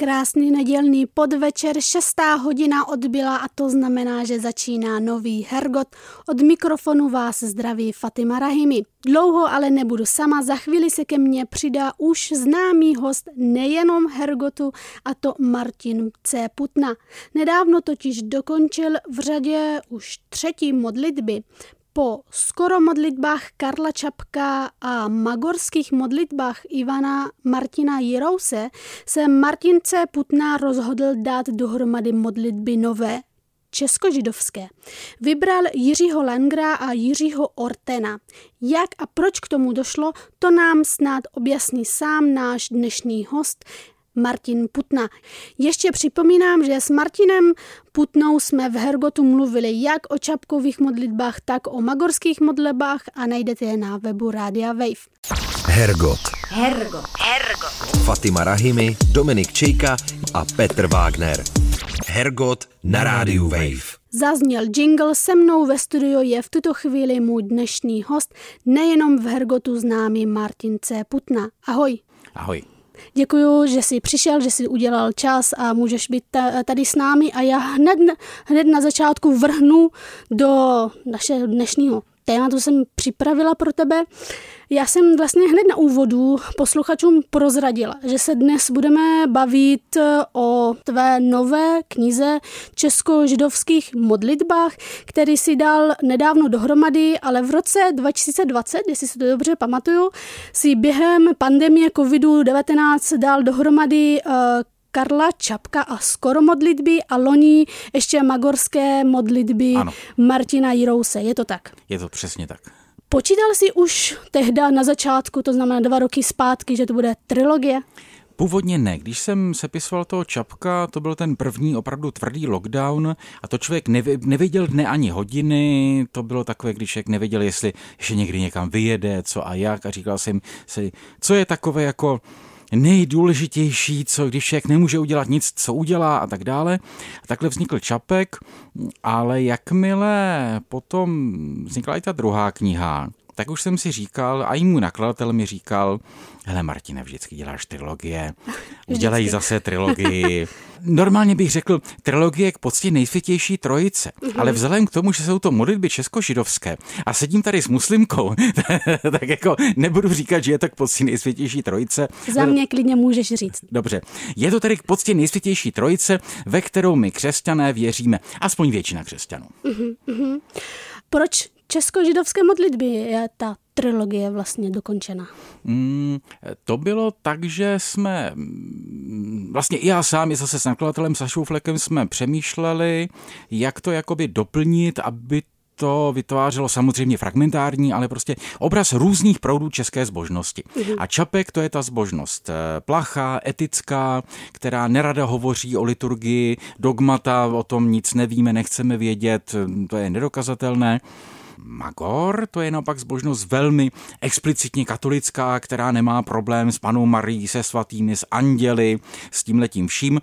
Krásný nedělný podvečer, šestá hodina odbyla a to znamená, že začíná nový Hergot. Od mikrofonu vás zdraví Fatima Rahimi. Dlouho ale nebudu sama, za chvíli se ke mně přidá už známý host nejenom Hergotu a to Martin C. Putna. Nedávno totiž dokončil v řadě už třetí modlitby. Po skoro modlitbách Karla Čapka a magorských modlitbách Ivana Martina Jirouse se Martince Putná rozhodl dát dohromady modlitby nové, českožidovské. Vybral Jiřího Langra a Jiřího Ortena. Jak a proč k tomu došlo, to nám snad objasní sám náš dnešní host, Martin Putna. Ještě připomínám, že s Martinem Putnou jsme v Hergotu mluvili jak o čapkových modlitbách, tak o magorských modlitbách a najdete je na webu Rádia Wave. Hergot. Hergot. Hergot. Fatima Rahimi, Dominik Čejka a Petr Wagner. Hergot na rádiu Wave. Zazněl jingle, se mnou ve studiu je v tuto chvíli můj dnešní host, nejenom v Hergotu známý Martin C. Putna. Ahoj. Ahoj. Děkuji, že jsi přišel, že jsi udělal čas a můžeš být tady s námi. A já hned, hned na začátku vrhnu do našeho dnešního tématu, jsem připravila pro tebe. Já jsem vlastně hned na úvodu posluchačům prozradila, že se dnes budeme bavit o tvé nové knize česko-židovských modlitbách, který si dal nedávno dohromady, ale v roce 2020, jestli si to dobře pamatuju, si během pandemie COVID-19 dal dohromady uh, Karla Čapka a skoro modlitby a loni ještě magorské modlitby ano. Martina Jirouse. Je to tak? Je to přesně tak. Počítal jsi už tehda na začátku, to znamená dva roky zpátky, že to bude trilogie? Původně ne. Když jsem sepisoval toho Čapka, to byl ten první opravdu tvrdý lockdown a to člověk nevěděl dne ani hodiny. To bylo takové, když člověk nevěděl, jestli ještě někdy někam vyjede, co a jak. A říkal jsem si, co je takové jako nejdůležitější, co když člověk nemůže udělat nic, co udělá a tak dále. A takhle vznikl Čapek, ale jakmile potom vznikla i ta druhá kniha, tak už jsem si říkal, a i můj nakladatel mi říkal, hele Martine, vždycky děláš trilogie, udělej zase trilogii. Normálně bych řekl trilogie k poctě nejsvětější trojice, mm-hmm. ale vzhledem k tomu, že jsou to modlitby českožidovské a sedím tady s muslimkou, tak jako nebudu říkat, že je to k poctě nejsvětější trojice. Za mě klidně můžeš říct. Dobře, je to tedy k poctě nejsvětější trojice, ve kterou my křesťané věříme, aspoň většina křesťanů. Mm-hmm. Proč česko-židovské modlitby je ta trilogie vlastně dokončena? Mm, to bylo tak, že jsme, mm, vlastně i já sám, i zase s nakladatelem Sašou Flekem jsme přemýšleli, jak to jakoby doplnit, aby to vytvářelo samozřejmě fragmentární, ale prostě obraz různých proudů české zbožnosti. Mhm. A Čapek to je ta zbožnost eh, plachá, etická, která nerada hovoří o liturgii, dogmata, o tom nic nevíme, nechceme vědět, to je nedokazatelné. Magor, to je naopak zbožnost velmi explicitně katolická, která nemá problém s panou Marí, se svatými, s anděli, s tím letím vším,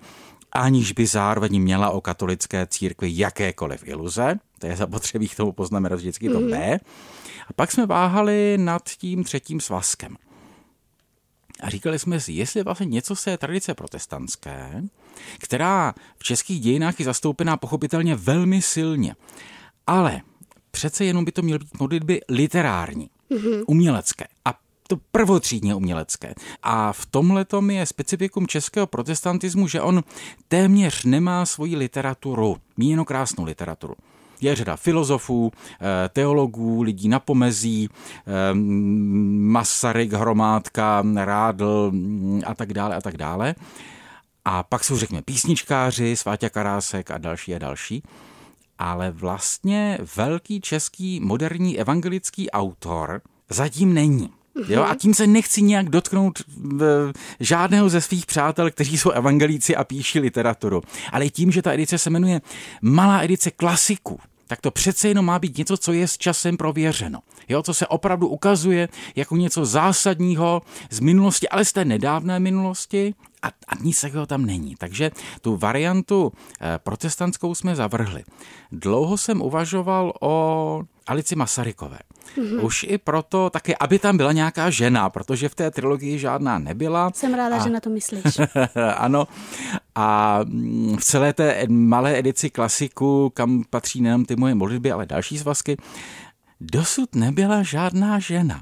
aniž by zároveň měla o katolické církvi jakékoliv iluze. To je zapotřebí k tomu poznamenat vždycky to B. A pak jsme váhali nad tím třetím svazkem. A říkali jsme si, jestli vlastně něco se je tradice protestantské, která v českých dějinách je zastoupená pochopitelně velmi silně. Ale přece jenom by to měly být modlitby literární, mm-hmm. umělecké. A to prvotřídně umělecké. A v tomhle je specifikum českého protestantismu, že on téměř nemá svoji literaturu, míněno krásnou literaturu. Je řada filozofů, eh, teologů, lidí na pomezí, eh, Masaryk, Hromádka, Rádl mm, a tak dále a tak dále. A pak jsou, řekněme, písničkáři, Sváťa Karásek a další a další ale vlastně velký český moderní evangelický autor zatím není. Jo, a tím se nechci nějak dotknout žádného ze svých přátel, kteří jsou evangelíci a píší literaturu. Ale tím, že ta edice se jmenuje Malá edice klasiků, tak to přece jenom má být něco, co je s časem prověřeno. Jo, co se opravdu ukazuje jako něco zásadního z minulosti, ale z té nedávné minulosti a, a nic takového tam není. Takže tu variantu eh, protestantskou jsme zavrhli. Dlouho jsem uvažoval o Alici Masarykové. Mm-hmm. Už i proto, taky, aby tam byla nějaká žena, protože v té trilogii žádná nebyla. Jsem ráda, a... že na to myslíš. ano. A mm, v celé té malé edici klasiku, kam patří nejen ty moje modlitby, ale další svazky, dosud nebyla žádná žena.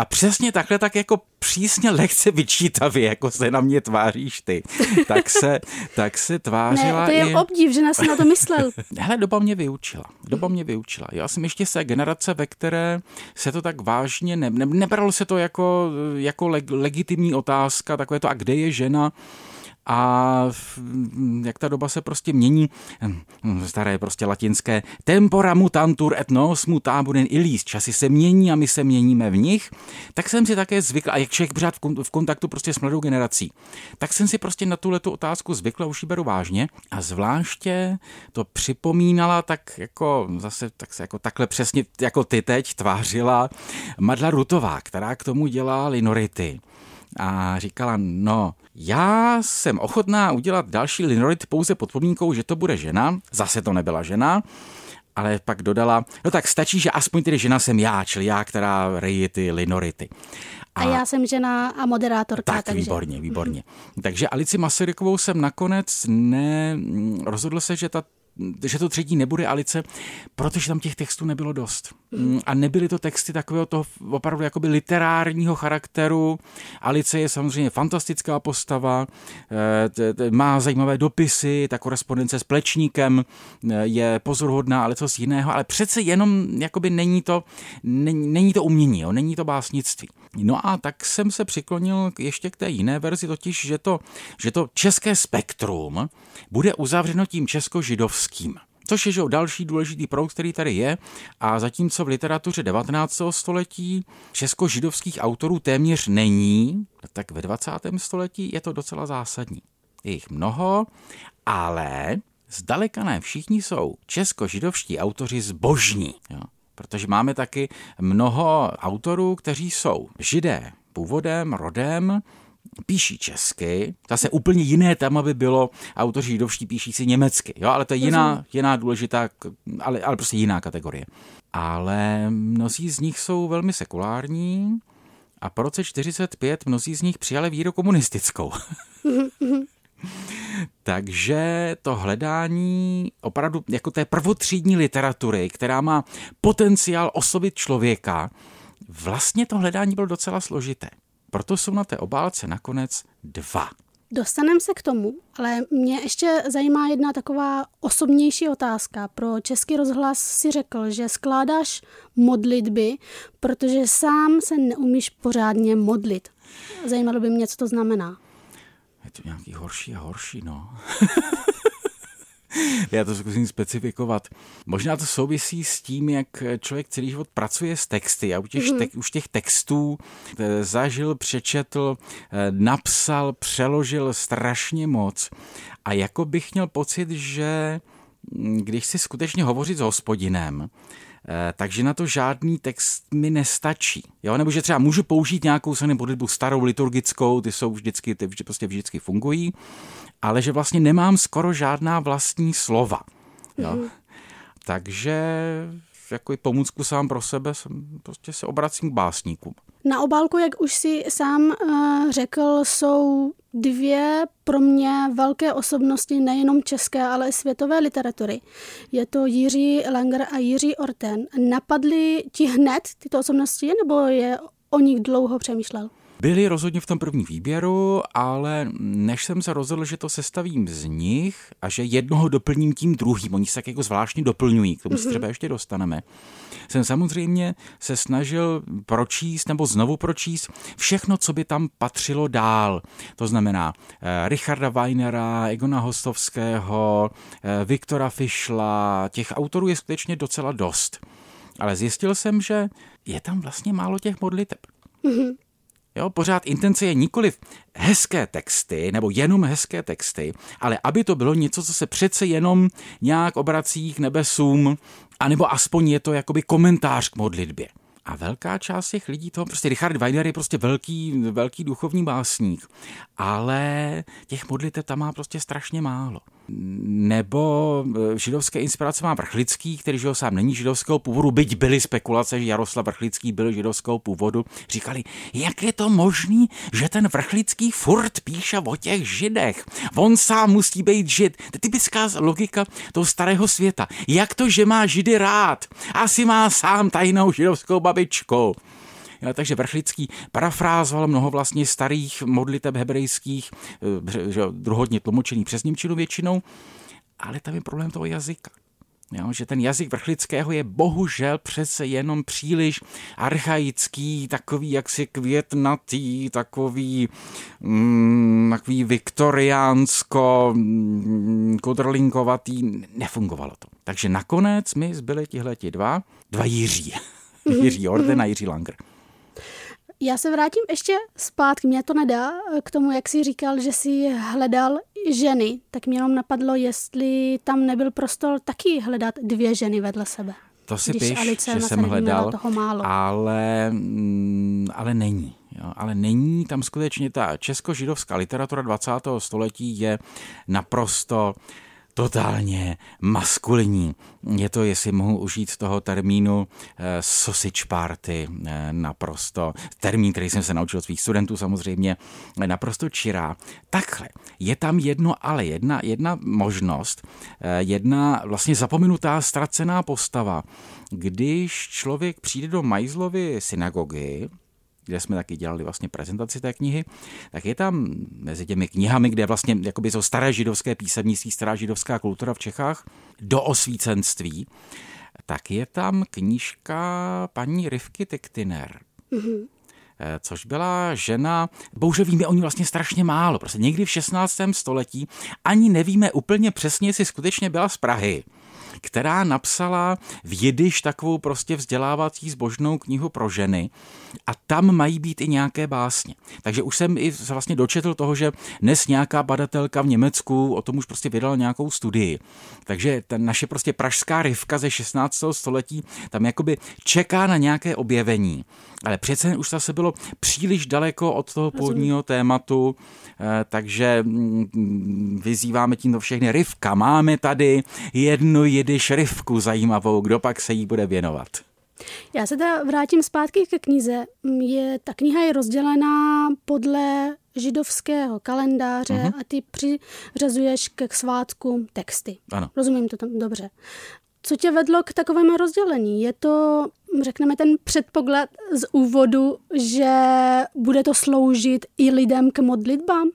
A přesně takhle tak jako přísně lehce vyčítavě, jako se na mě tváříš ty, tak se, tak se tvářila ne, to je i... obdiv, že nás na to myslel. Hele, doba mě vyučila. Doba mě vyučila. Já jsem ještě se generace, ve které se to tak vážně ne, ne, nebralo se to jako, jako leg, legitimní otázka, takové to, a kde je žena, a jak ta doba se prostě mění, staré prostě latinské tempora mutantur et nos mutabuden illis, časy se mění a my se měníme v nich, tak jsem si také zvykl, a jak člověk pořád v kontaktu prostě s mladou generací, tak jsem si prostě na tuhle tu otázku zvykl a už ji beru vážně. A zvláště to připomínala tak jako zase tak se jako takhle přesně jako ty teď tvářila Madla Rutová, která k tomu dělá linority a říkala, no, já jsem ochotná udělat další linorit pouze pod podmínkou, že to bude žena, zase to nebyla žena, ale pak dodala, no tak stačí, že aspoň tedy žena jsem já, čili já, která rejí ty linority. A, a já jsem žena a moderátorka. Tak, takže... výborně, výborně. Takže Alici Masarykovou jsem nakonec ne, rozhodl se, že ta že to třetí nebude Alice, protože tam těch textů nebylo dost. Mm, a nebyly to texty takového toho opravdu jakoby literárního charakteru. Alice je samozřejmě fantastická postava, eh, má zajímavé dopisy, ta korespondence s Plečníkem eh, je pozoruhodná, ale co z jiného, ale přece jenom jakoby není to, není, není to umění, jo, není to básnictví. No a tak jsem se přiklonil ještě k té jiné verzi, totiž, že to, že to české spektrum bude uzavřeno tím česko-židovským. Což je že další důležitý proud, který tady je. A zatímco v literatuře 19. století česko-židovských autorů téměř není, tak ve 20. století je to docela zásadní. Je jich mnoho, ale zdaleka ne všichni jsou česko-židovští autoři zbožní. Jo protože máme taky mnoho autorů, kteří jsou židé původem, rodem, píší česky, zase úplně jiné téma by bylo autoři židovští píší si německy, jo, ale to je jiná, jiná důležitá, ale, ale prostě jiná kategorie. Ale mnozí z nich jsou velmi sekulární a po roce 45 mnozí z nich přijali víru komunistickou. Takže to hledání opravdu jako té prvotřídní literatury, která má potenciál osobit člověka, vlastně to hledání bylo docela složité. Proto jsou na té obálce nakonec dva. Dostaneme se k tomu, ale mě ještě zajímá jedna taková osobnější otázka. Pro Český rozhlas si řekl, že skládáš modlitby, protože sám se neumíš pořádně modlit. Zajímalo by mě, co to znamená je to nějaký horší a horší, no. Já to zkusím specifikovat. Možná to souvisí s tím, jak člověk celý život pracuje s texty a u těch, mm-hmm. te, už těch textů eh, zažil, přečetl, eh, napsal, přeložil strašně moc. A jako bych měl pocit, že mm, když si skutečně hovořit s hospodinem, takže na to žádný text mi nestačí. Jo? Nebo že třeba můžu použít nějakou sony modlitbu starou liturgickou, ty jsou vždycky, ty vždy, prostě vždycky fungují, ale že vlastně nemám skoro žádná vlastní slova. Jo? Mm. Takže jako pomůcku sám pro sebe jsem prostě se obracím k básníkům. Na obálku, jak už si sám uh, řekl, jsou dvě pro mě velké osobnosti nejenom české, ale i světové literatury. Je to Jiří Langer a Jiří Orten. Napadly ti hned tyto osobnosti, nebo je o nich dlouho přemýšlel? Byli rozhodně v tom prvním výběru, ale než jsem se rozhodl, že to sestavím z nich a že jednoho doplním tím druhým, oni se tak jako zvláštně doplňují, k tomu se mhm. třeba ještě dostaneme, jsem samozřejmě se snažil pročíst nebo znovu pročíst všechno, co by tam patřilo dál. To znamená eh, Richarda Weinera, Egona Hostovského, eh, Viktora Fischla, těch autorů je skutečně docela dost. Ale zjistil jsem, že je tam vlastně málo těch modliteb. Mm-hmm. Jo, pořád intence je nikoli hezké texty, nebo jenom hezké texty, ale aby to bylo něco, co se přece jenom nějak obrací k nebesům anebo aspoň je to jakoby komentář k modlitbě. A velká část těch lidí toho, prostě Richard Weiner je prostě velký, velký duchovní básník, ale těch modlitev tam má prostě strašně málo nebo e, židovské inspirace má Vrchlický, který že sám není židovského původu, byť byly spekulace, že Jaroslav Vrchlický byl židovského původu. Říkali, jak je to možný, že ten Vrchlický furt píše o těch židech. On sám musí být žid. To je typická logika toho starého světa. Jak to, že má židy rád? Asi má sám tajnou židovskou babičku. Jo, takže Vrchlický parafrázoval mnoho vlastně starých modliteb hebrejských, eh, že, druhodně tlumočený přes Němčinu většinou, ale tam je problém toho jazyka. Jo, že ten jazyk vrchlického je bohužel přece jenom příliš archaický, takový jaksi květnatý, takový, mm, takový viktoriánsko mm, kodrlinkovatý, nefungovalo to. Takže nakonec mi zbyli tihleti dva, dva Jiří. Jiří Orden a Jiří Langer. Já se vrátím ještě zpátky, mě to nedá, k tomu, jak jsi říkal, že jsi hledal ženy, tak mě jenom napadlo, jestli tam nebyl prostor taky hledat dvě ženy vedle sebe. To si píš, že jsem hledal, toho málo. Ale, mm, ale není. Jo, ale není tam skutečně ta česko-židovská literatura 20. století je naprosto uh, totálně maskulinní. Je to, jestli mohu užít toho termínu eh, sausage party, eh, naprosto, termín, který jsem se naučil od svých studentů samozřejmě, eh, naprosto čirá. Takhle, je tam jedno, ale jedna, jedna možnost, jedna vlastně zapomenutá, ztracená postava. Když člověk přijde do Majzlovy synagogy, kde jsme taky dělali vlastně prezentaci té knihy, tak je tam mezi těmi knihami, kde vlastně jakoby to staré židovské písemnictví, stará židovská kultura v Čechách, do osvícenství, tak je tam knížka paní Rivky Tektiner. Mm-hmm což byla žena, bohužel víme o ní vlastně strašně málo, prostě někdy v 16. století ani nevíme úplně přesně, jestli skutečně byla z Prahy která napsala v jidiš takovou prostě vzdělávací zbožnou knihu pro ženy a tam mají být i nějaké básně. Takže už jsem i vlastně dočetl toho, že dnes nějaká badatelka v Německu o tom už prostě vydala nějakou studii. Takže ta naše prostě pražská rivka ze 16. století tam jakoby čeká na nějaké objevení. Ale přece už zase bylo příliš daleko od toho původního tématu, eh, takže mm, vyzýváme tímto všechny rivka. Máme tady jednu jidiš rivku zajímavou, kdo pak se jí bude věnovat. Já se teda vrátím zpátky ke knize. Je, ta kniha je rozdělená podle židovského kalendáře uh-huh. a ty přiřazuješ ke svátku texty. Ano. Rozumím to tam dobře. Co tě vedlo k takovému rozdělení? Je to, řekneme, ten předpoklad z úvodu, že bude to sloužit i lidem k modlitbám?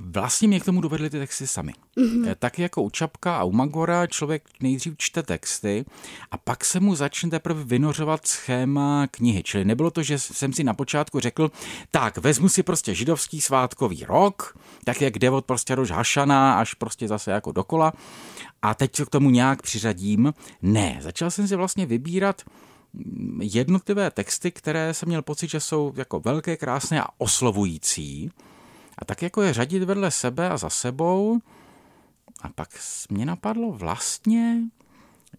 Vlastně mě k tomu dovedly ty texty sami. Mm-hmm. Tak jako u Čapka a u Magora člověk nejdřív čte texty a pak se mu začne teprve vynořovat schéma knihy. Čili nebylo to, že jsem si na počátku řekl, tak vezmu si prostě židovský svátkový rok, tak jak jde od prostě rož Hašana až prostě zase jako dokola a teď se k tomu nějak přiřadím. Ne, začal jsem si vlastně vybírat jednotlivé texty, které jsem měl pocit, že jsou jako velké, krásné a oslovující a tak jako je řadit vedle sebe a za sebou. A pak mě napadlo vlastně,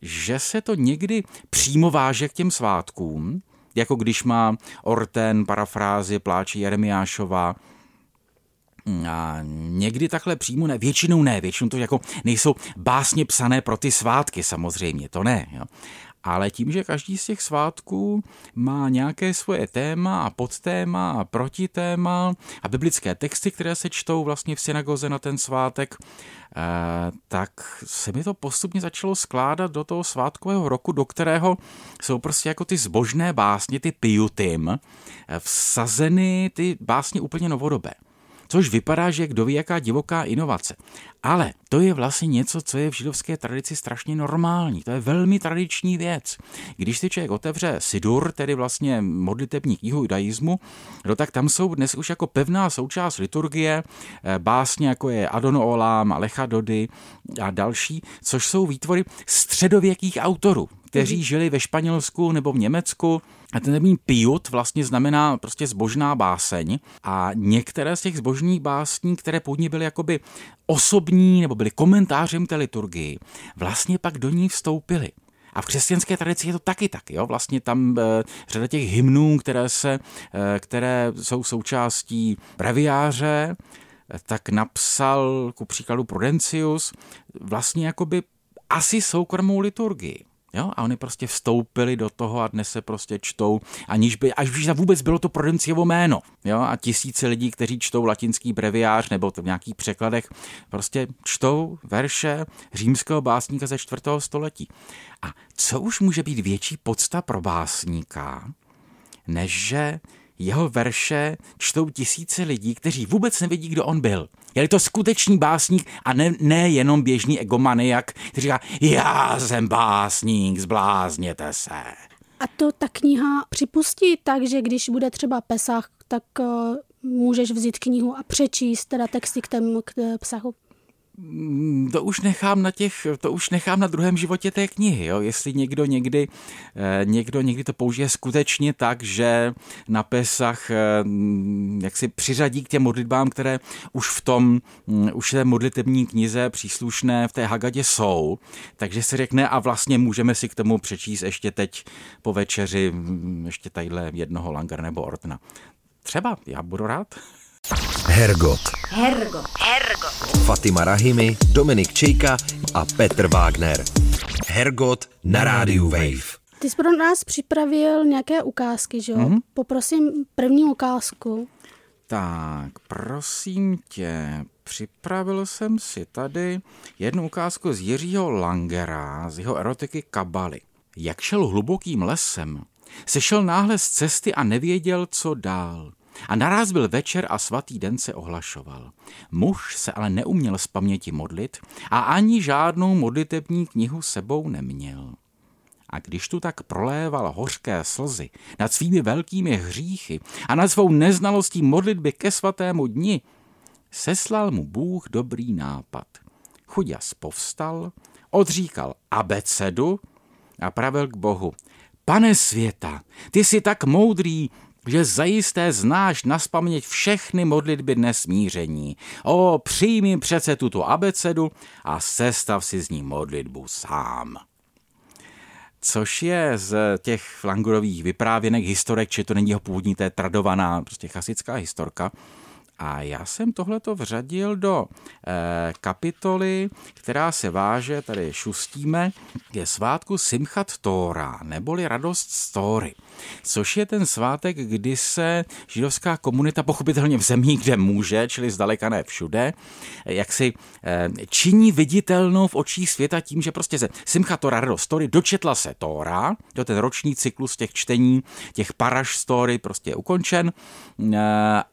že se to někdy přímo váže k těm svátkům, jako když má Orten parafrázi pláči Jeremiášova, a někdy takhle přímo ne, většinou ne, většinou to jako nejsou básně psané pro ty svátky samozřejmě, to ne. Jo ale tím, že každý z těch svátků má nějaké svoje téma a podtéma a protitéma a biblické texty, které se čtou vlastně v synagoze na ten svátek, eh, tak se mi to postupně začalo skládat do toho svátkového roku, do kterého jsou prostě jako ty zbožné básně, ty pijutim, eh, vsazeny ty básně úplně novodobé což vypadá, že kdo ví, jaká divoká inovace. Ale to je vlastně něco, co je v židovské tradici strašně normální. To je velmi tradiční věc. Když si člověk otevře Sidur, tedy vlastně modlitební knihu judaismu, no tak tam jsou dnes už jako pevná součást liturgie eh, básně, jako je Adon Olam, Alecha Dody a další, což jsou výtvory středověkých autorů, kteří mhm. žili ve Španělsku nebo v Německu. A ten termín piut vlastně znamená prostě zbožná báseň. A některé z těch zbožných básní, které původně byly jakoby osobní nebo byly komentářem té liturgii, vlastně pak do ní vstoupily. A v křesťanské tradici je to taky tak. Jo? Vlastně tam e, řada těch hymnů, které, se, e, které jsou součástí breviáře, tak napsal ku příkladu Prudencius vlastně jakoby asi soukromou liturgii. Jo? A oni prostě vstoupili do toho a dnes se prostě čtou, aniž by, až by vůbec bylo to Prudenciovo jméno. Jo? A tisíce lidí, kteří čtou latinský breviář nebo to v nějakých překladech, prostě čtou verše římského básníka ze čtvrtého století. A co už může být větší podsta pro básníka, než že jeho verše čtou tisíce lidí, kteří vůbec nevědí, kdo on byl. Je to skutečný básník a ne, ne jenom běžný egomaniak, který říká, já jsem básník, zblázněte se. A to ta kniha připustí tak, že když bude třeba Pesach, tak uh, můžeš vzít knihu a přečíst teda texty k tému k Pesachu? Mm, to už nechám na těch, to už nechám na druhém životě té knihy, jo? jestli někdo někdy, eh, někdo někdy to použije skutečně tak, že na Pesach eh, jak si přiřadí k těm modlitbám, které už v tom, mm, už té modlitební knize příslušné v té Hagadě jsou, takže se řekne a vlastně můžeme si k tomu přečíst ještě teď po večeři mm, ještě tadyhle jednoho Langer nebo Ortna. Třeba, já budu rád. Hergot. Hergot. Hergot. Fatima Rahimi, Dominik Čejka a Petr Wagner. Hergot na rádiu Wave. Ty jsi pro nás připravil nějaké ukázky, že jo? Mm-hmm. Poprosím první ukázku. Tak, prosím tě, připravil jsem si tady jednu ukázku z Jiřího Langera, z jeho erotiky Kabaly. Jak šel hlubokým lesem, sešel náhle z cesty a nevěděl, co dál. A naraz byl večer a svatý den se ohlašoval. Muž se ale neuměl z paměti modlit a ani žádnou modlitební knihu sebou neměl. A když tu tak proléval hořké slzy nad svými velkými hříchy a nad svou neznalostí modlitby ke svatému dni, seslal mu Bůh dobrý nápad. Chuďas povstal, odříkal abecedu a pravil k Bohu. Pane světa, ty jsi tak moudrý, že zajisté znáš naspaměť všechny modlitby dnes smíření. O, přijmi přece tuto abecedu a sestav si z ní modlitbu sám. Což je z těch flangurových vyprávěnek historek, či to není jeho původní, té tradovaná prostě chasická historka, a já jsem tohleto vřadil do eh, kapitoly, která se váže, tady šustíme, je svátku Simchat Tóra, neboli radost z Tóry, což je ten svátek, kdy se židovská komunita, pochopitelně v zemí, kde může, čili zdaleka ne všude, jak si eh, činí viditelnou v očích světa tím, že prostě ze Simchat Tóra, radost Tóry, dočetla se Tóra, to ten roční cyklus těch čtení, těch paraš z Tóry prostě je ukončen eh,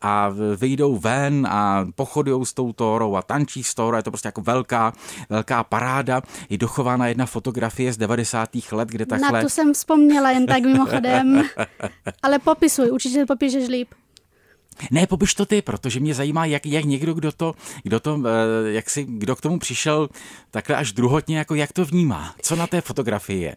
a vyjdou ven a pochodují s tou Tórou a tančí s Tórou. Je to prostě jako velká, velká paráda. Je dochována jedna fotografie z 90. let, kde takhle... Na to jsem vzpomněla jen tak mimochodem. Ale popisuj, určitě popíšeš líp. Ne, popiš to ty, protože mě zajímá, jak, jak někdo, kdo to, kdo to, eh, jak si, kdo k tomu přišel takhle až druhotně, jako jak to vnímá. Co na té fotografii je?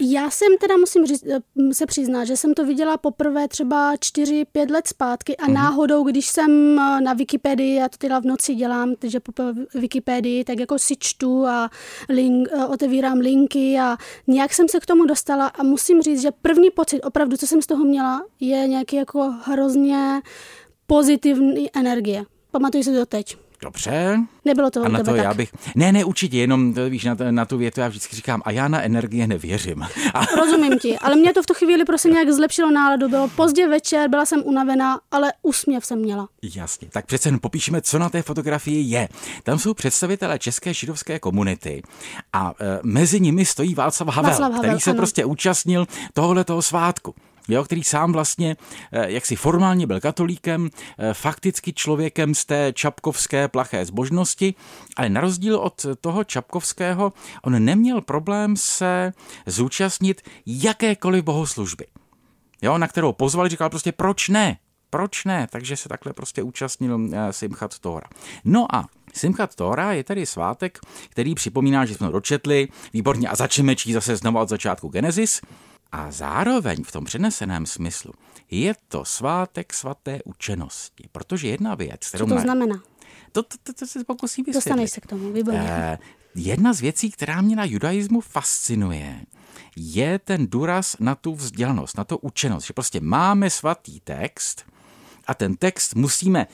Já jsem teda musím říct, eh, se přiznat, že jsem to viděla poprvé třeba 4-5 let zpátky a mm-hmm. náhodou, když jsem eh, na Wikipedii, já to teda v noci dělám, takže po Wikipedii, tak jako si čtu a link, eh, otevírám linky a nějak jsem se k tomu dostala a musím říct, že první pocit, opravdu, co jsem z toho měla, je nějaký jako hrozně pozitivní energie. Pamatuju si to teď. Dobře. Nebylo to a na to tak. já bych... Ne, ne, určitě, jenom to, víš, na, na tu větu já vždycky říkám, a já na energie nevěřím. A... Rozumím ti, ale mě to v tu chvíli prostě nějak zlepšilo náladu. Bylo pozdě večer, byla jsem unavená, ale úsměv jsem měla. Jasně, tak přece jen popíšeme, co na té fotografii je. Tam jsou představitelé české židovské komunity a e, mezi nimi stojí Václav Havel, Václav Havel který se ano. prostě účastnil tohoto svátku jo, který sám vlastně eh, jaksi formálně byl katolíkem, eh, fakticky člověkem z té čapkovské plaché zbožnosti, ale na rozdíl od toho čapkovského, on neměl problém se zúčastnit jakékoliv bohoslužby. Jo, na kterou pozvali, říkal prostě proč ne, proč ne, takže se takhle prostě účastnil eh, Simchat Tora. No a Simchat Tora je tedy svátek, který připomíná, že jsme dočetli, výborně, a začneme číst zase znovu od začátku Genesis, a zároveň v tom přeneseném smyslu je to svátek svaté učenosti, protože jedna věc, kterou... Co to znamená? To, to, to, to se pokusím vysvětlit. Dostaneš se k tomu, výborně. Eh, jedna z věcí, která mě na judaismu fascinuje, je ten důraz na tu vzdělanost, na to učenost, že prostě máme svatý text a ten text musíme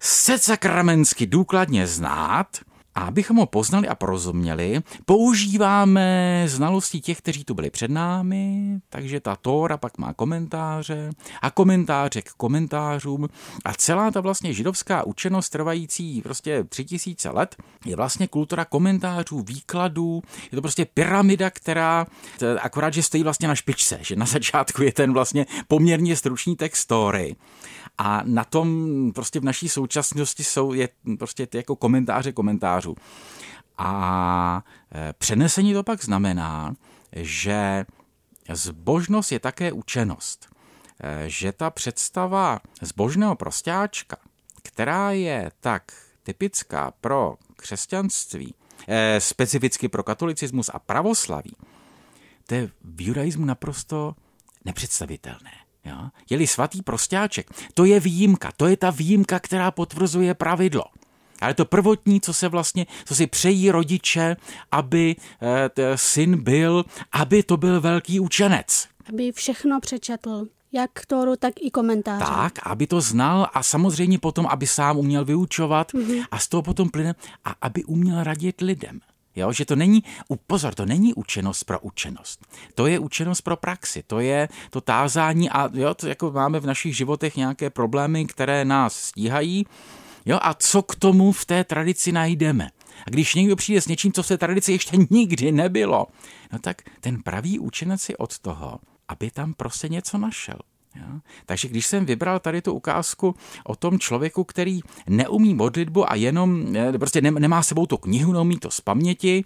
se sakramensky důkladně znát, a abychom ho poznali a porozuměli, používáme znalosti těch, kteří tu byli před námi, takže ta Tóra pak má komentáře a komentáře k komentářům. A celá ta vlastně židovská učenost trvající prostě tři tisíce let je vlastně kultura komentářů, výkladů, je to prostě pyramida, která akorát, že stojí vlastně na špičce, že na začátku je ten vlastně poměrně stručný text Tóry a na tom prostě v naší současnosti jsou je prostě ty jako komentáře komentářů. A e, přenesení to pak znamená, že zbožnost je také učenost. E, že ta představa zbožného prostáčka, která je tak typická pro křesťanství, e, specificky pro katolicismus a pravoslaví, to je v judaismu naprosto nepředstavitelné. Jo? Je-li svatý prostáček, to je výjimka, to je ta výjimka, která potvrzuje pravidlo. Ale to prvotní, co se vlastně, co si přejí rodiče, aby e, syn byl, aby to byl velký učenec. Aby všechno přečetl, jak Toru, tak i komentáře. Tak, aby to znal a samozřejmě potom, aby sám uměl vyučovat mm-hmm. a z toho potom plyne a aby uměl radit lidem. Jo, že to není, pozor, to není učenost pro učenost. To je učenost pro praxi, to je to tázání a jo, to jako máme v našich životech nějaké problémy, které nás stíhají. Jo, a co k tomu v té tradici najdeme? A když někdo přijde s něčím, co v té tradici ještě nikdy nebylo, no tak ten pravý učenec je od toho, aby tam prostě něco našel. Jo? Takže když jsem vybral tady tu ukázku o tom člověku, který neumí modlitbu a jenom prostě nemá sebou tu knihu, neumí to z paměti,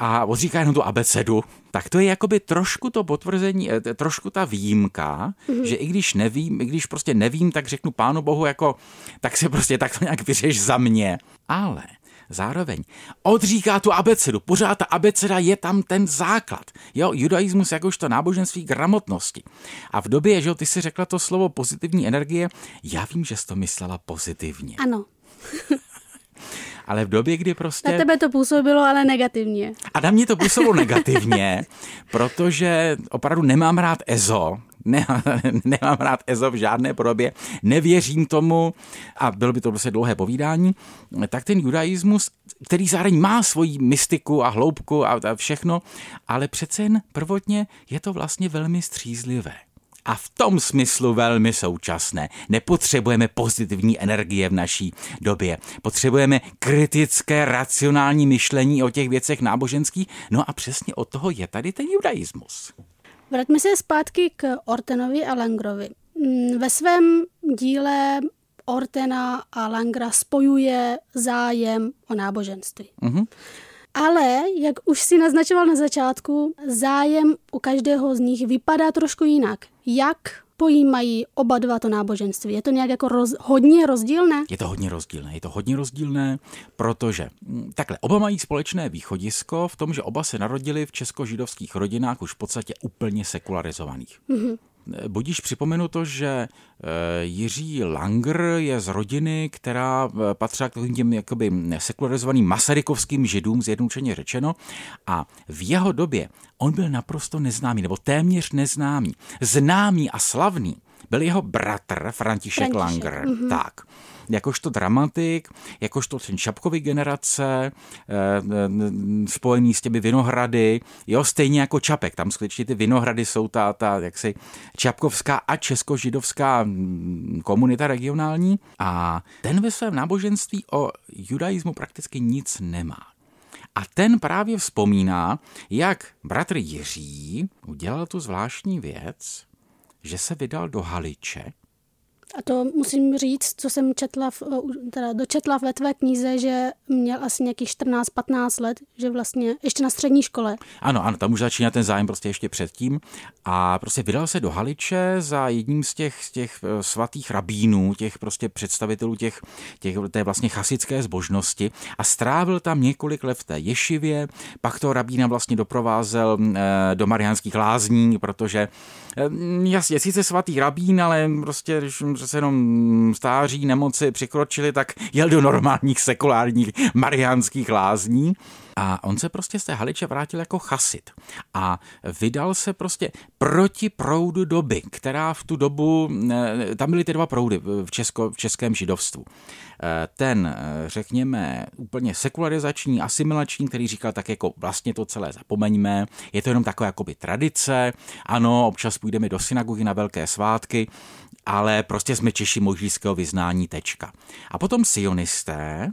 a on říká jenom tu abecedu, tak to je jakoby trošku to potvrzení, eh, trošku ta výjimka, mm-hmm. že i když nevím, i když prostě nevím, tak řeknu pánu bohu jako, tak se prostě tak to nějak vyřeš za mě. Ale zároveň odříká tu abecedu. Pořád ta abeceda je tam ten základ. Jo, judaismus jakožto náboženství gramotnosti. A v době, že ty si řekla to slovo pozitivní energie, já vím, že jsi to myslela pozitivně. Ano. ale v době, kdy prostě... Na tebe to působilo ale negativně. A na mě to působilo negativně, protože opravdu nemám rád EZO, ne, nemám rád EZO v žádné podobě, nevěřím tomu a bylo by to prostě dlouhé povídání, tak ten judaismus, který zároveň má svoji mystiku a hloubku a, a všechno, ale přece jen prvotně je to vlastně velmi střízlivé a v tom smyslu velmi současné. Nepotřebujeme pozitivní energie v naší době. Potřebujeme kritické, racionální myšlení o těch věcech náboženských. No a přesně od toho je tady ten judaismus. Vraťme se zpátky k Ortenovi a Langrovi. Mm, ve svém díle Ortena a Langra spojuje zájem o náboženství. Mm-hmm. Ale, jak už si naznačoval na začátku, zájem u každého z nich vypadá trošku jinak. Jak pojímají oba dva to náboženství? Je to nějak jako roz, hodně rozdílné? Je to hodně rozdílné. Je to hodně rozdílné, protože hm, takhle, oba mají společné východisko v tom, že oba se narodili v česko-židovských rodinách už v podstatě úplně sekularizovaných. Mm-hmm. Budíš připomenu to, že eh, Jiří Langer je z rodiny, která eh, patřila k těm jakoby sekularizovaným masarykovským židům, zjednodušeně řečeno, a v jeho době on byl naprosto neznámý, nebo téměř neznámý. Známý a slavný byl jeho bratr František, František. Langer. Mm-hmm. Tak jakožto dramatik, jakožto ten Čapkovy generace, eh, eh, spojený s těmi vinohrady, jo, stejně jako Čapek, tam skutečně ty vinohrady jsou ta, ta jaksi čapkovská a českožidovská mm, komunita regionální a ten ve svém náboženství o judaismu prakticky nic nemá. A ten právě vzpomíná, jak bratr Jiří udělal tu zvláštní věc, že se vydal do Haliče, a to musím říct, co jsem četla, v, teda dočetla ve tvé knize, že měl asi nějakých 14-15 let, že vlastně ještě na střední škole. Ano, ano, tam už začíná ten zájem prostě ještě předtím a prostě vydal se do Haliče za jedním z těch, z těch eh, svatých rabínů, těch prostě představitelů těch, těch té vlastně chasické zbožnosti a strávil tam několik let v té ješivě, pak to rabína vlastně doprovázel eh, do Mariánských lázní, protože eh, jasně, sice svatý rabín, ale prostě, když přece jenom stáří, nemoci přikročili, tak jel do normálních sekulárních mariánských lázní. A on se prostě z té Haliče vrátil jako chasit a vydal se prostě proti proudu doby, která v tu dobu, eh, tam byly ty dva proudy v, česko, v českém židovstvu. Eh, ten, eh, řekněme, úplně sekularizační, asimilační, který říkal tak jako vlastně to celé zapomeňme, je to jenom taková jakoby tradice, ano, občas půjdeme do synagogy na velké svátky, ale prostě jsme Češi možíského vyznání tečka. A potom sionisté,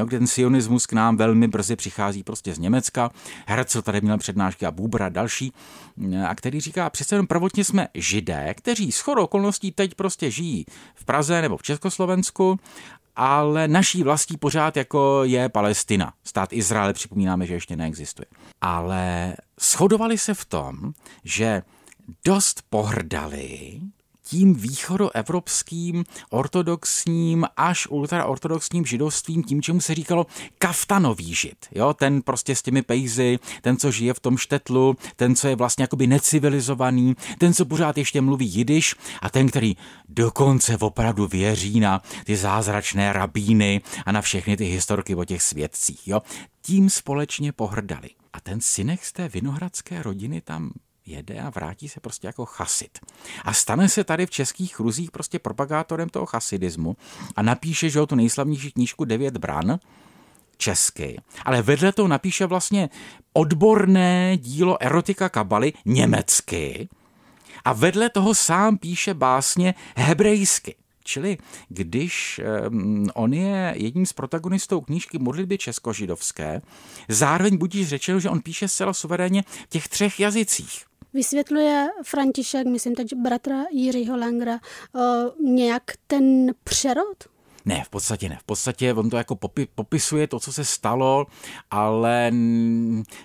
jo, kde ten sionismus k nám velmi brzy přichází prostě z Německa. Herzl tady měl přednášky a Bubra další, a který říká, přece jenom prvotně jsme židé, kteří s okolností teď prostě žijí v Praze nebo v Československu ale naší vlastí pořád jako je Palestina. Stát Izraele připomínáme, že ještě neexistuje. Ale shodovali se v tom, že dost pohrdali tím východoevropským ortodoxním až ultraortodoxním židovstvím, tím, čemu se říkalo kaftanový žid. Jo? Ten prostě s těmi pejzy, ten, co žije v tom štetlu, ten, co je vlastně jakoby necivilizovaný, ten, co pořád ještě mluví jidiš a ten, který dokonce opravdu věří na ty zázračné rabíny a na všechny ty historky o těch svědcích. Jo? Tím společně pohrdali. A ten synek z té vinohradské rodiny tam jede a vrátí se prostě jako chasid. A stane se tady v českých kruzích prostě propagátorem toho chasidismu a napíše, že o tu nejslavnější knížku Devět bran, česky, ale vedle toho napíše vlastně odborné dílo erotika kabaly německy a vedle toho sám píše básně hebrejsky. Čili když um, on je jedním z protagonistou knížky Modlitby českožidovské, zároveň budíš řečeno, že on píše zcela suverénně v těch třech jazycích. Vysvětluje František, myslím teď bratra Jiřího Langra, nějak ten přerod? Ne, v podstatě ne. V podstatě on to jako popi, popisuje to, co se stalo, ale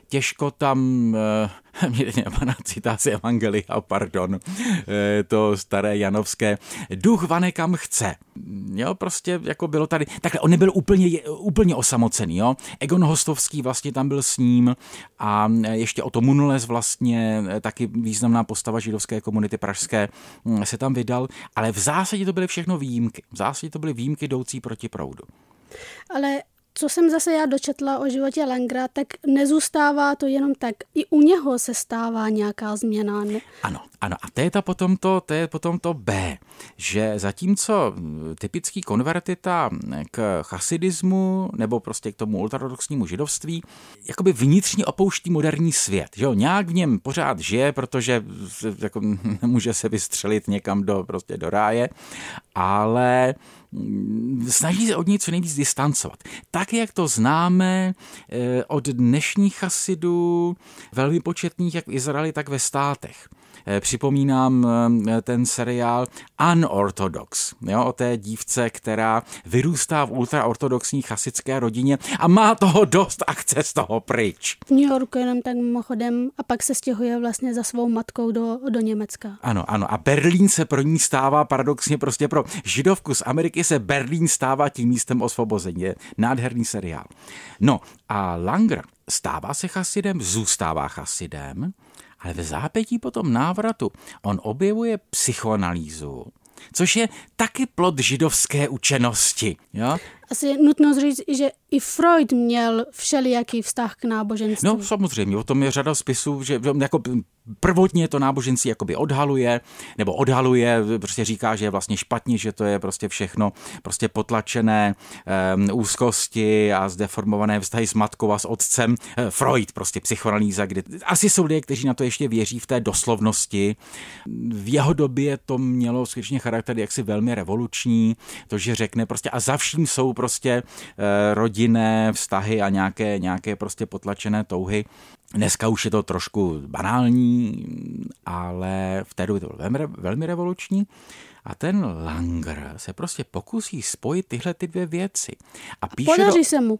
těžko tam uh, teď napadá citáci Evangelia, pardon, eh, to staré janovské, duch vane kam chce. Jo, prostě jako bylo tady, takhle on nebyl úplně, úplně osamocený, jo. Egon Hostovský vlastně tam byl s ním a ještě o to Munules vlastně, eh, taky významná postava židovské komunity pražské, hm, se tam vydal, ale v zásadě to byly všechno výjimky. V zásadě to byly výjimky jdoucí proti proudu. Ale co jsem zase já dočetla o životě Langra, tak nezůstává to jenom tak. I u něho se stává nějaká změna. Ne? Ano, ano. A to je, ta potom to, to je potom to B, že zatímco typický konvertita k chasidismu nebo prostě k tomu ultraortodoxnímu židovství jakoby vnitřně opouští moderní svět. Že jo? Nějak v něm pořád žije, protože jako, nemůže se vystřelit někam do, prostě do ráje, ale snaží se od něj co nejvíc distancovat. Tak, jak to známe eh, od dnešních chasidů, velmi početných jak v Izraeli, tak ve státech. Eh, připomínám eh, ten seriál Unorthodox, jo, o té dívce, která vyrůstá v ultraortodoxní chasické rodině a má toho dost a chce z toho pryč. V New Yorku jenom tak mimochodem a pak se stěhuje vlastně za svou matkou do, do Německa. Ano, ano. A Berlín se pro ní stává paradoxně prostě pro židovku z Ameriky se Berlín stává tím místem osvobození. Je nádherný seriál. No a Langer stává se chasidem, zůstává chasidem, ale v zápětí po tom návratu on objevuje psychoanalýzu, což je taky plod židovské učenosti. Jo? Asi je nutno říct, že i Freud měl všelijaký vztah k náboženství. No samozřejmě, o tom je řada spisů, že jako prvotně to náboženství jakoby odhaluje, nebo odhaluje, prostě říká, že je vlastně špatně, že to je prostě všechno prostě potlačené um, úzkosti a zdeformované vztahy s matkou a s otcem. Uh, Freud, prostě psychoanalýza, kdy asi jsou lidé, kteří na to ještě věří v té doslovnosti. V jeho době to mělo skutečně charakter jaksi velmi revoluční, to, že řekne prostě a za vším jsou prostě uh, rodinné vztahy a nějaké, nějaké prostě potlačené touhy. Dneska už je to trošku banální, ale v té době to bylo velmi, velmi revoluční. A ten Langer se prostě pokusí spojit tyhle ty dvě věci. A píše Podaří do... se mu.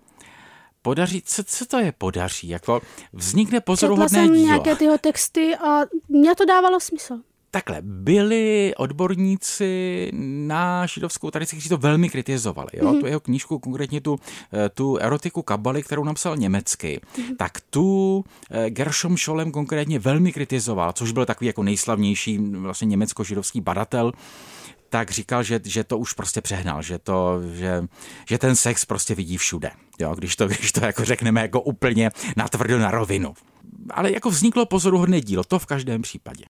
Podaří, co, co to je podaří? Jako vznikne pozoruhodné Četla jsem dílo. nějaké tyho texty a mě to dávalo smysl. Takhle, byli odborníci na židovskou tradici, kteří to velmi kritizovali. Jo? Mm-hmm. Tu jeho knížku, konkrétně tu, eh, tu erotiku Kabaly, kterou napsal německy, mm-hmm. tak tu eh, Gershom Scholem konkrétně velmi kritizoval, což byl takový jako nejslavnější vlastně německo-židovský badatel tak říkal, že, že to už prostě přehnal, že, to, že, že ten sex prostě vidí všude, jo, když, to, když to jako řekneme jako úplně natvrdo na rovinu. Ale jako vzniklo pozoruhodné dílo, to v každém případě.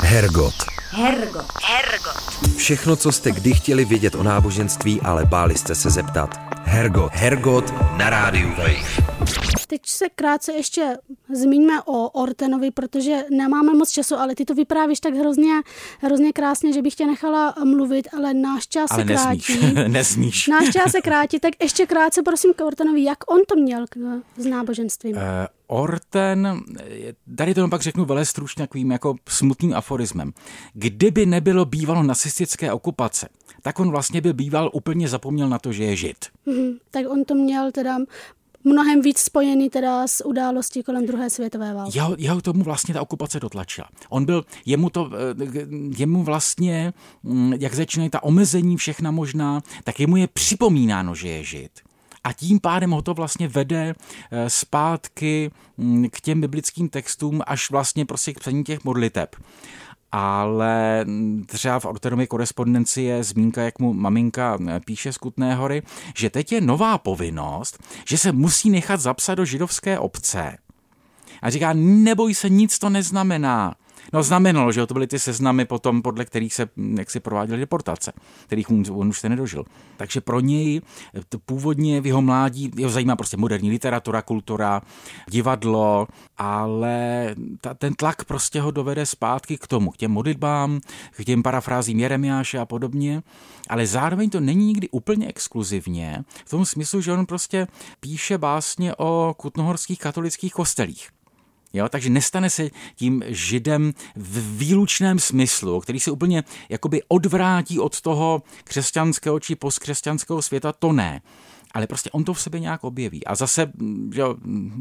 Hergot. Hergot. Hergot. Všechno, co jste kdy chtěli vědět o náboženství, ale báli jste se zeptat. Hergot. Hergot na rádiu Wave. Teď se krátce ještě zmíníme o Ortenovi, protože nemáme moc času, ale ty to vyprávíš tak hrozně, hrozně krásně, že bych tě nechala mluvit, ale náš čas Ale se nesmíš, krátí. nesmíš. Náš čas se krátí, tak ještě krátce prosím k Ortenovi, jak on to měl k, s náboženstvím. Eh, Orten, eh, tady to pak řeknu vele stručně takovým jako smutným aforismem. Kdyby nebylo bývalo nacistické okupace, tak on vlastně by býval úplně zapomněl na to, že je žid. Mhm, tak on to měl teda mnohem víc spojený teda s událostí kolem druhé světové války. Jeho, jeho tomu vlastně ta okupace dotlačila. On byl, jemu to, eh, jemu vlastně, mm, jak začínají ta omezení všechna možná, tak jemu je připomínáno, že je žid. A tím pádem ho to vlastně vede eh, zpátky mm, k těm biblickým textům až vlastně prostě k psaní těch modliteb. Ale třeba v Ortenově korespondenci je zmínka, jak mu maminka píše z Kutné hory, že teď je nová povinnost, že se musí nechat zapsat do židovské obce. A říká, neboj se, nic to neznamená. No znamenalo, že to byly ty seznamy potom, podle kterých se hm, jak si prováděly deportace, kterých on, on už se nedožil. Takže pro něj to původně v jeho mládí, jeho zajímá prostě moderní literatura, kultura, divadlo, ale ta, ten tlak prostě ho dovede zpátky k tomu, k těm modlitbám, k těm parafrázím Jeremiáše a podobně, ale zároveň to není nikdy úplně exkluzivně, v tom smyslu, že on prostě píše básně o kutnohorských katolických kostelích. Jo, takže nestane se tím židem v výlučném smyslu, který se úplně jakoby odvrátí od toho křesťanského či postkřesťanského světa, to ne. Ale prostě on to v sobě nějak objeví. A zase že,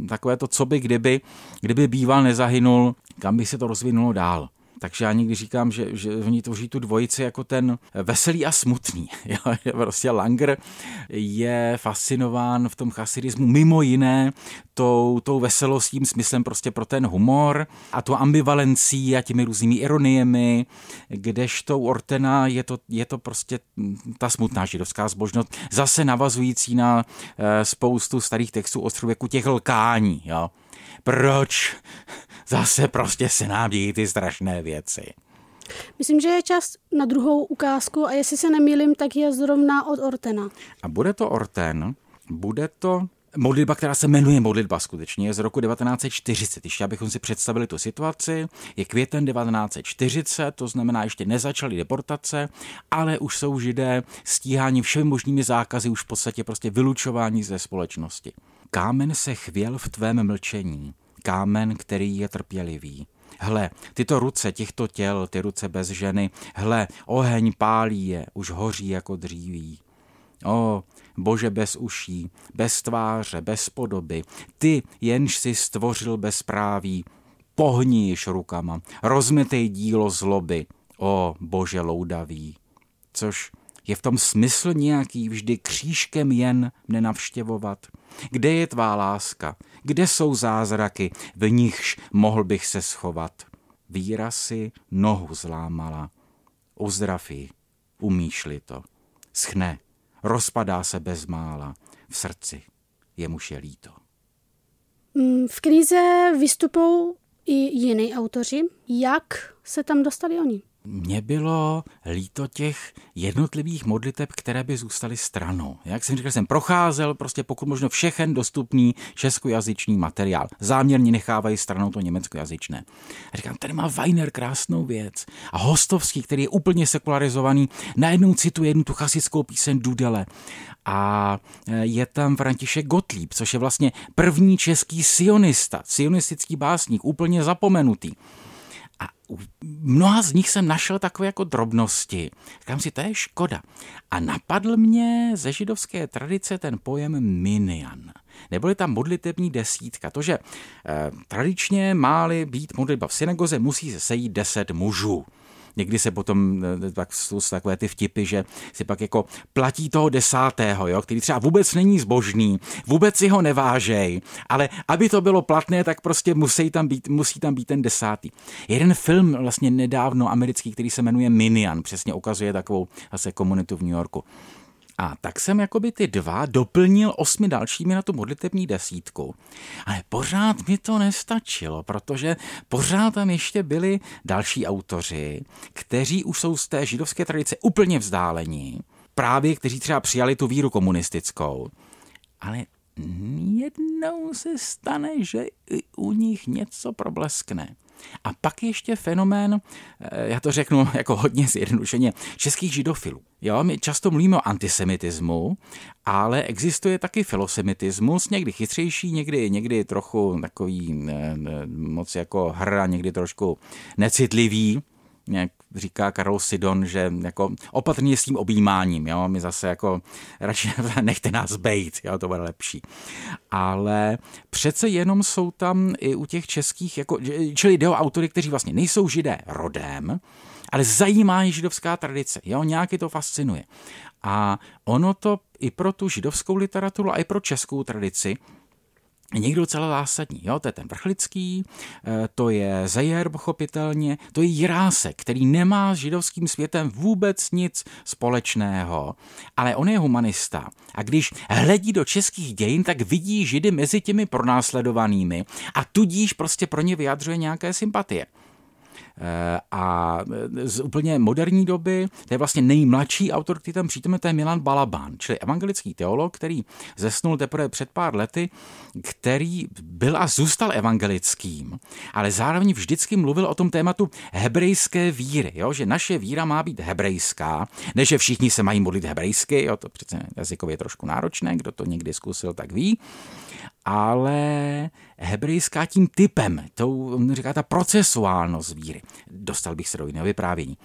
takové to, co by kdyby, kdyby býval nezahynul, kam by se to rozvinulo dál. Takže já někdy říkám, že, že oni tvoří tu dvojici jako ten veselý a smutný. Prostě Langer je fascinován v tom chasidismu mimo jiné tou, tou veselostím, smyslem prostě pro ten humor a tu ambivalencí a těmi různými ironiemi, kdežto u Ortena je to, je to prostě ta smutná židovská zbožnost, zase navazující na e, spoustu starých textů o těch lkání. Jo? Proč zase prostě se nám dějí ty strašné věci. Myslím, že je čas na druhou ukázku a jestli se nemýlím, tak je zrovna od Ortena. A bude to Orten, bude to modlitba, která se jmenuje modlitba skutečně, je z roku 1940. Ještě abychom si představili tu situaci, je květen 1940, to znamená, ještě nezačaly deportace, ale už jsou židé stíháni všemi možnými zákazy, už v podstatě prostě vylučování ze společnosti. Kámen se chvěl v tvém mlčení, kámen, který je trpělivý. Hle, tyto ruce těchto těl, ty ruce bez ženy, hle, oheň pálí je, už hoří jako dříví. O, bože bez uší, bez tváře, bez podoby, ty jenž si stvořil bez práví, pohni již rukama, rozmetej dílo zloby, o bože loudavý. Což je v tom smysl nějaký vždy křížkem jen mne navštěvovat? Kde je tvá láska? Kde jsou zázraky, v nichž mohl bych se schovat? Víra si nohu zlámala. Uzdraví, umíš-li to. Schne, rozpadá se bezmála. V srdci jemuž je líto. Mm, V knize vystupují i jiní autoři. Jak se tam dostali oni? Mně bylo líto těch jednotlivých modliteb, které by zůstaly stranou. Jak jsem říkal, jsem procházel prostě pokud možno všechen dostupný českojazyčný materiál. Záměrně nechávají stranou to německojazyčné. A říkám, tady má Weiner krásnou věc. A Hostovský, který je úplně sekularizovaný, najednou cituje jednu tu chasickou píseň Dudele. A je tam František Gottlieb, což je vlastně první český sionista, sionistický básník, úplně zapomenutý. A u mnoha z nich jsem našel takové jako drobnosti. Říkám si, to je škoda. A napadl mě ze židovské tradice ten pojem minyan. Neboli tam modlitební desítka. To, že eh, tradičně máli být modlitba v synagoze, musí se sejít deset mužů. Někdy se potom, tak jsou takové ty vtipy, že si pak jako platí toho desátého, jo, který třeba vůbec není zbožný, vůbec si ho nevážej, ale aby to bylo platné, tak prostě musí tam být, musí tam být ten desátý. Jeden film vlastně nedávno americký, který se jmenuje Minian, přesně ukazuje takovou zase komunitu v New Yorku. A tak jsem jakoby ty dva doplnil osmi dalšími na tu modlitební desítku. Ale pořád mi to nestačilo, protože pořád tam ještě byli další autoři, kteří už jsou z té židovské tradice úplně vzdálení. Právě kteří třeba přijali tu víru komunistickou. Ale jednou se stane, že i u nich něco probleskne. A pak ještě fenomén, eh, já to řeknu jako hodně zjednodušeně, českých židofilů. Jo, my často mluvíme o antisemitismu, ale existuje taky filosemitismus, někdy chytřejší, někdy, někdy trochu takový ne, ne, moc jako hra, někdy trošku necitlivý jak říká Karol Sidon, že jako opatrně s tím objímáním, jo, my zase jako radši nechte nás bejt, jo, to bude lepší. Ale přece jenom jsou tam i u těch českých, jako, čili jde o autory, kteří vlastně nejsou židé rodem, ale zajímá je židovská tradice, jo, nějaký to fascinuje. A ono to i pro tu židovskou literaturu a i pro českou tradici někdo docela zásadní. Jo? To je ten vrchlický, eh, to je Zejer pochopitelně, to je Jirásek, který nemá s židovským světem vůbec nic společného, ale on je humanista. A když hledí do českých dějin, tak vidí židy mezi těmi pronásledovanými a tudíž prostě pro ně vyjadřuje nějaké sympatie. Eh, a z úplně moderní doby, to je vlastně nejmladší autor, který tam přítomný, to je Milan Balaban, čili evangelický teolog, který zesnul teprve před pár lety, který byl a zůstal evangelickým, ale zároveň vždycky mluvil o tom tématu hebrejské víry, jo? že naše víra má být hebrejská, ne že všichni se mají modlit hebrejsky, jo? to přece jazykově trošku náročné, kdo to někdy zkusil, tak ví, ale hebrejská tím typem, tou, říká ta procesuálnost víry. Dostal bych se do jiného vyprávění.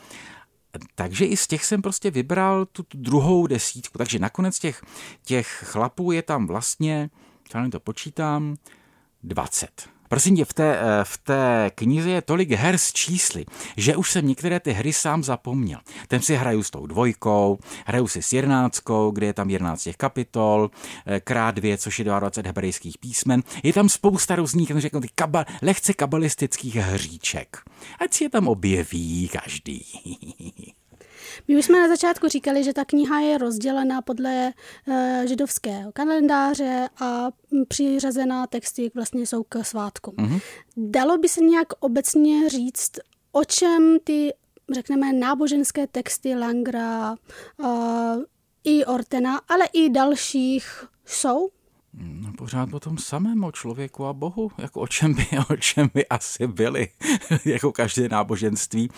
Takže i z těch jsem prostě vybral tu, tu druhou desítku. Takže nakonec těch, těch chlapů je tam vlastně, já to počítám, 20. Prosím tě, v té, eh, v té knize je tolik her s čísly, že už jsem některé ty hry sám zapomněl. Ten si hraju s tou dvojkou, hraju si s jedenáctkou, kde je tam 11 těch kapitol, eh, krát dvě, což je 22 hebrejských písmen. Je tam spousta různých, řeknu, kaba, lehce kabalistických hříček. Ať si je tam objeví každý. My už jsme na začátku říkali, že ta kniha je rozdělená podle uh, židovského kalendáře a přiřazená texty vlastně jsou k svátkům. Mm-hmm. Dalo by se nějak obecně říct, o čem ty, řekneme, náboženské texty Langra uh, i Ortena, ale i dalších jsou? No, pořád o tom samém, o člověku a Bohu, jako o čem by, o čem by asi byli, jako každé náboženství,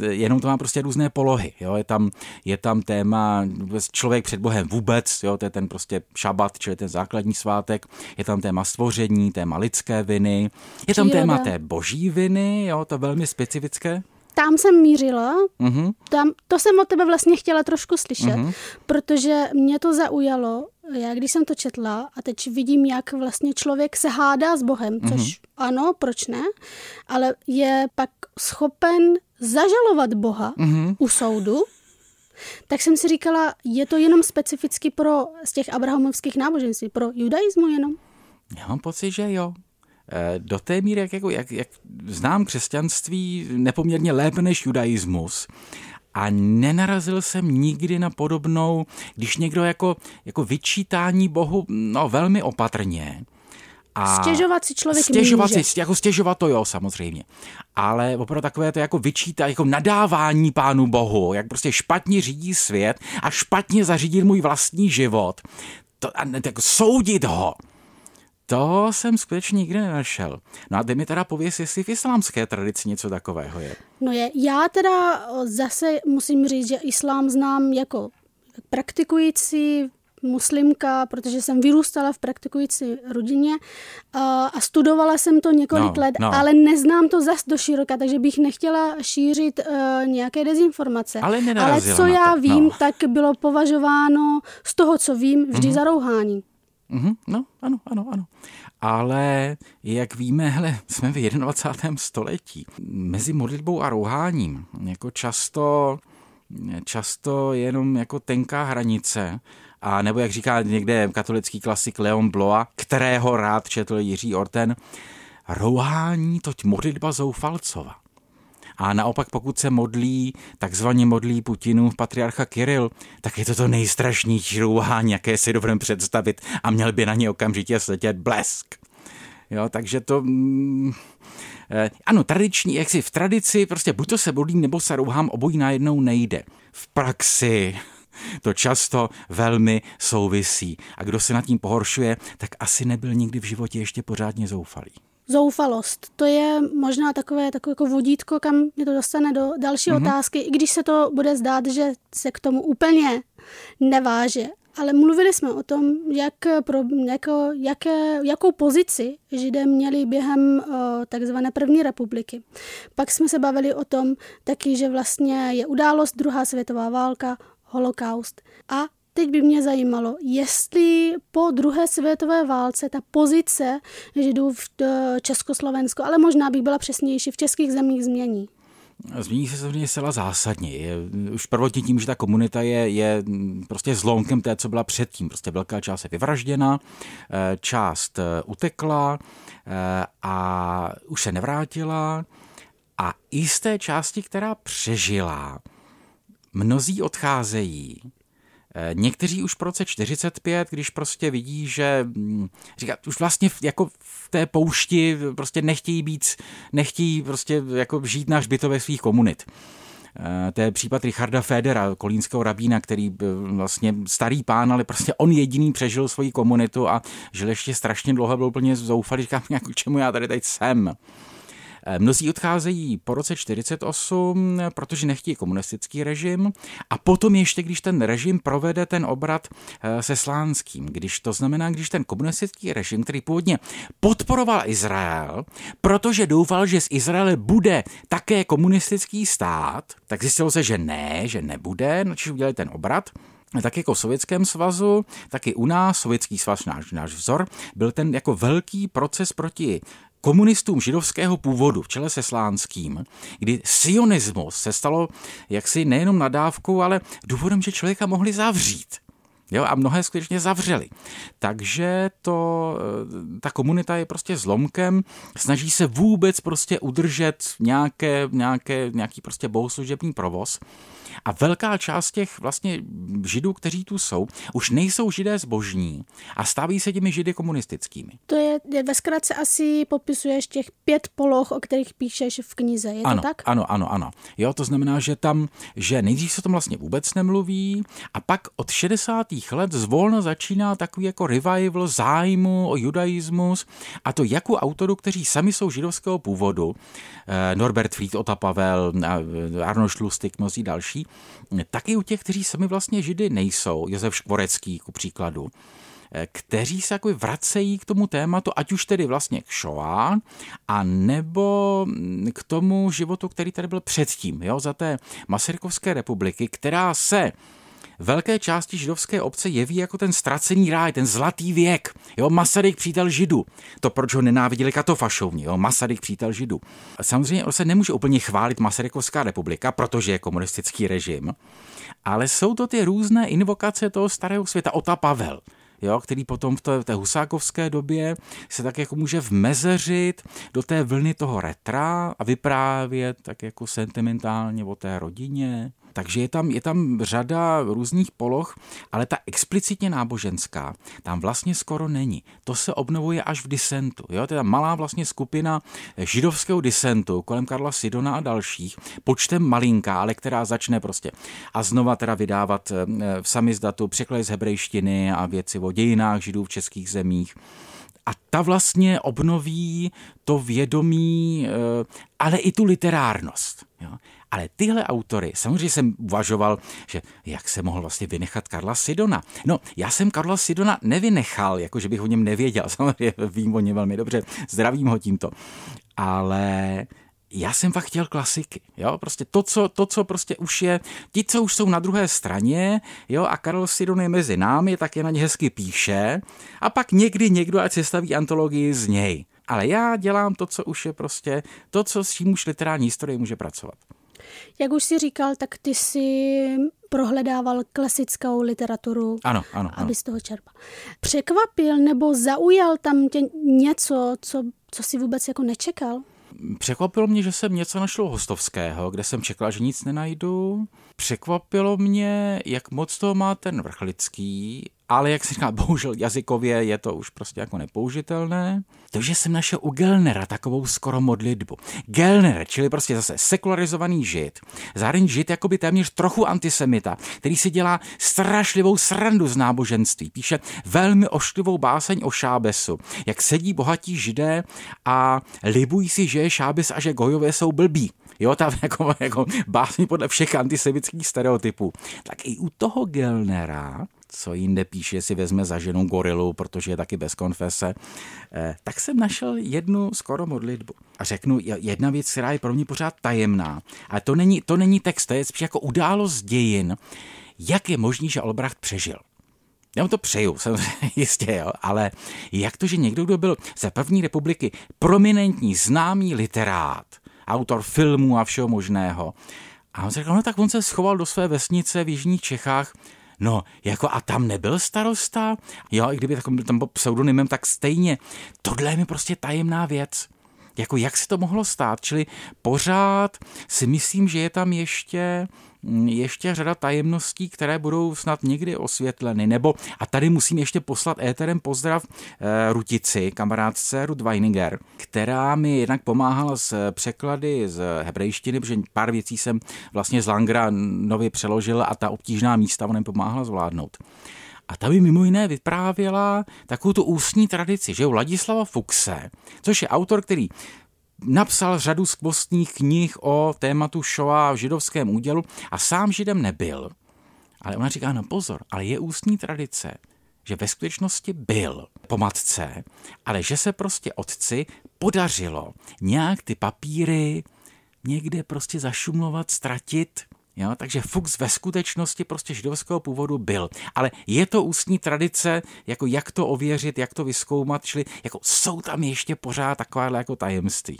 e, jenom to má prostě různé polohy, jo? Je, tam, je tam téma člověk před Bohem vůbec, jo? to je ten prostě šabat, čili ten základní svátek, je tam téma stvoření, téma lidské viny, je tam Příroda. téma té boží viny, jo? to velmi specifické tam jsem mířila, uh-huh. tam, to jsem od tebe vlastně chtěla trošku slyšet, uh-huh. protože mě to zaujalo, já když jsem to četla a teď vidím, jak vlastně člověk se hádá s Bohem, což uh-huh. ano, proč ne, ale je pak schopen zažalovat Boha uh-huh. u soudu, tak jsem si říkala, je to jenom specificky pro z těch abrahamovských náboženství, pro judaismu jenom? Já mám pocit, že jo. Eh, do té míry, jak, jako, jak, jak znám křesťanství nepoměrně lépe než judaismus, a nenarazil jsem nikdy na podobnou, když někdo jako, jako vyčítání Bohu no, velmi opatrně. A stěžovat si člověk stěžovat může. si, jako stěžovat to jo, samozřejmě. Ale opravdu takové to jako vyčítá, jako nadávání pánu Bohu, jak prostě špatně řídí svět a špatně zařídit můj vlastní život. To, a, tak soudit ho to jsem skutečně nikdy nenašel. No a ty mi teda pověs, jestli v islámské tradici něco takového je. No je, já teda zase musím říct, že islám znám jako praktikující muslimka, protože jsem vyrůstala v praktikující rodině a, a studovala jsem to několik no, let, no. ale neznám to zas do široka, takže bych nechtěla šířit uh, nějaké dezinformace. Ale, ale co já to. vím, no. tak bylo považováno z toho, co vím, vždy mm-hmm. za rouhání. Mm-hmm, no, ano, ano, ano. Ale jak víme, hele, jsme v 21. století. Mezi modlitbou a rouháním jako často, často jenom jako tenká hranice a nebo jak říká někde katolický klasik Leon Bloa, kterého rád četl Jiří Orten, rouhání toť modlitba zoufalcova. A naopak, pokud se modlí, takzvaně modlí Putinův patriarcha Kiril, tak je to to nejstrašnější rouhání, jaké si dovedeme představit a měl by na ně okamžitě sletět blesk. Jo, takže to... Mm, eh, ano, tradiční, jak si v tradici, prostě buď to se modlím, nebo se rouhám, obojí najednou nejde. V praxi to často velmi souvisí. A kdo se nad tím pohoršuje, tak asi nebyl nikdy v životě ještě pořádně zoufalý. Zoufalost, to je možná takové, takové jako vodítko, kam mě to dostane do další mm-hmm. otázky, i když se to bude zdát, že se k tomu úplně neváže. Ale mluvili jsme o tom, jak pro, jako, jaké, jakou pozici Židé měli během o, takzvané první republiky. Pak jsme se bavili o tom taky, že vlastně je událost druhá světová válka, holokaust. A teď by mě zajímalo, jestli po druhé světové válce ta pozice Židů v e, Československu, ale možná bych byla přesnější, v českých zemích změní. Změní se samozřejmě zcela zásadně. Je, už prvotně tím, že ta komunita je, je prostě zlomkem té, co byla předtím. Prostě velká část je vyvražděna, e, část e, utekla a už se nevrátila. A i z té části, která přežila, mnozí odcházejí. Eh, někteří už v roce 45, když prostě vidí, že hm, říká, už vlastně jako v té poušti prostě nechtějí být, nechtějí prostě jako žít na hřbitovech svých komunit. Eh, to je případ Richarda Federa, kolínského rabína, který byl vlastně starý pán, ale prostě on jediný přežil svoji komunitu a žil ještě strašně dlouho, byl úplně zoufalý, říkám, jak čemu já tady teď jsem. Eh, mnozí odcházejí po roce 48, protože nechtějí komunistický režim. A potom ještě, když ten režim provede ten obrat eh, se Slánským, když to znamená, když ten komunistický režim, který původně podporoval Izrael, protože doufal, že z Izraele bude také komunistický stát, tak zjistilo se, že ne, že nebude, načež udělali ten obrat, tak jako v Sovětském svazu, tak i u nás, Sovětský svaz, náš, náš vzor, byl ten jako velký proces proti komunistům židovského původu v čele se Slánským, kdy sionismus se stalo jaksi nejenom nadávkou, ale důvodem, že člověka mohli zavřít. Jo, a mnohé skutečně zavřeli. Takže to, eh, ta komunita je prostě zlomkem, snaží se vůbec prostě udržet nějaké, nějaké, nějaký prostě bohoslužební provoz. A velká část těch vlastně židů, kteří tu jsou, už nejsou židé zbožní a stávají se těmi židy komunistickými. To je, je ve zkratce asi popisuješ těch pět poloh, o kterých píšeš v knize, je ano, to tak? Ano, ano, ano. Jo, to znamená, že tam, že nejdřív se tom vlastně vůbec nemluví a pak od 60. let zvolna začíná takový jako revival zájmu o judaismus a to jak u autorů, kteří sami jsou židovského původu, eh, Norbert Fried, Ota Pavel, eh, Arnold Šlustik, mnozí další, taky u těch, kteří sami vlastně židy nejsou, Josef Škvorecký ku příkladu, eh, kteří se jako vracejí k tomu tématu, ať už tedy vlastně k Shoah, a nebo k tomu životu, který tady byl předtím, jo, za té Masarykovské republiky, která se velké části židovské obce jeví jako ten ztracený ráj, ten zlatý věk. Jo, Masaryk přítel židu. To, proč ho nenáviděli katofašovní, jo, Masaryk přítel židu. Samozřejmě on se nemůže úplně chválit Masarykovská republika, protože je komunistický režim, ale jsou to ty různé invokace toho starého světa. Ota Pavel, jo, který potom v té, v té husákovské době se tak jako může vmezeřit do té vlny toho retra a vyprávět tak jako sentimentálně o té rodině, takže je tam, je tam řada různých poloh, ale ta explicitně náboženská tam vlastně skoro není. To se obnovuje až v disentu. Jo? To je ta malá vlastně skupina židovského disentu kolem Karla Sidona a dalších, počtem malinká, ale která začne prostě a znova teda vydávat eh, v samizdatu překlady z hebrejštiny a věci o dějinách židů v českých zemích a ta vlastně obnoví to vědomí, eh, ale i tu literárnost. Ale tyhle autory, samozřejmě jsem uvažoval, že jak se mohl vlastně vynechat Karla Sidona. No, já jsem Karla Sidona nevynechal, jako že bych o něm nevěděl, samozřejmě vím o něm velmi dobře, zdravím ho tímto. Ale já jsem fakt chtěl klasiky, jo, prostě to, co, to, co prostě už je, ti, co už jsou na druhé straně, jo, a Karel Sidon je mezi námi, tak je na ně hezky píše a pak někdy někdo ať sestaví antologii z něj. Ale já dělám to, co už je prostě, to, co s čím už literární historie může pracovat. Jak už si říkal, tak ty si prohledával klasickou literaturu, ano, ano, ano. aby z toho čerpal. Překvapil nebo zaujal tam tě něco, co, co si vůbec jako nečekal? Překvapilo mě, že jsem něco našel hostovského, kde jsem čekal, že nic nenajdu. Překvapilo mě, jak moc to má ten vrchlický ale jak si říká, bohužel jazykově je to už prostě jako nepoužitelné. Takže jsem našel u Gelnera takovou skoro modlitbu. Gelner, čili prostě zase sekularizovaný žid, zároveň žid jakoby téměř trochu antisemita, který si dělá strašlivou srandu z náboženství. Píše velmi ošklivou báseň o šábesu, jak sedí bohatí židé a libují si, že je šábes a že gojové jsou blbí. Jo, ta jako, jako básně podle všech antisemických stereotypů. Tak i u toho Gelnera co jinde píše, si vezme za ženu gorilu, protože je taky bez konfese, eh, tak jsem našel jednu skoro modlitbu. A řeknu, jedna věc, která je pro mě pořád tajemná, ale to není, to není text, to je spíš jako událost dějin, jak je možný, že Olbracht přežil. Já mu to přeju, samozřejmě, jistě, jo, ale jak to, že někdo, kdo byl ze první republiky prominentní, známý literát, autor filmů a všeho možného, a on se řekl, no tak on se schoval do své vesnice v Jižních Čechách, No, jako a tam nebyl starosta? Jo, i kdyby tam byl pseudonymem, tak stejně. Tohle je mi prostě tajemná věc. Jako jak se to mohlo stát? Čili pořád si myslím, že je tam ještě ještě řada tajemností, které budou snad někdy osvětleny. Nebo, a tady musím ještě poslat éterem pozdrav e, Rutici, kamarádce Ruth Weininger, která mi jednak pomáhala s překlady z hebrejštiny, protože pár věcí jsem vlastně z Langra nově přeložil a ta obtížná místa ona pomáhala zvládnout. A ta by mimo jiné vyprávěla takovou tu ústní tradici, že u Ladislava Fuxe, což je autor, který napsal řadu skvostných knih o tématu Shoah v židovském údělu a sám židem nebyl. Ale ona říká, no pozor, ale je ústní tradice, že ve skutečnosti byl po matce, ale že se prostě otci podařilo nějak ty papíry někde prostě zašumlovat, ztratit Jo, takže Fuchs ve skutečnosti prostě židovského původu byl. Ale je to ústní tradice, jako jak to ověřit, jak to vyskoumat, čili jako jsou tam ještě pořád takováhle jako tajemství.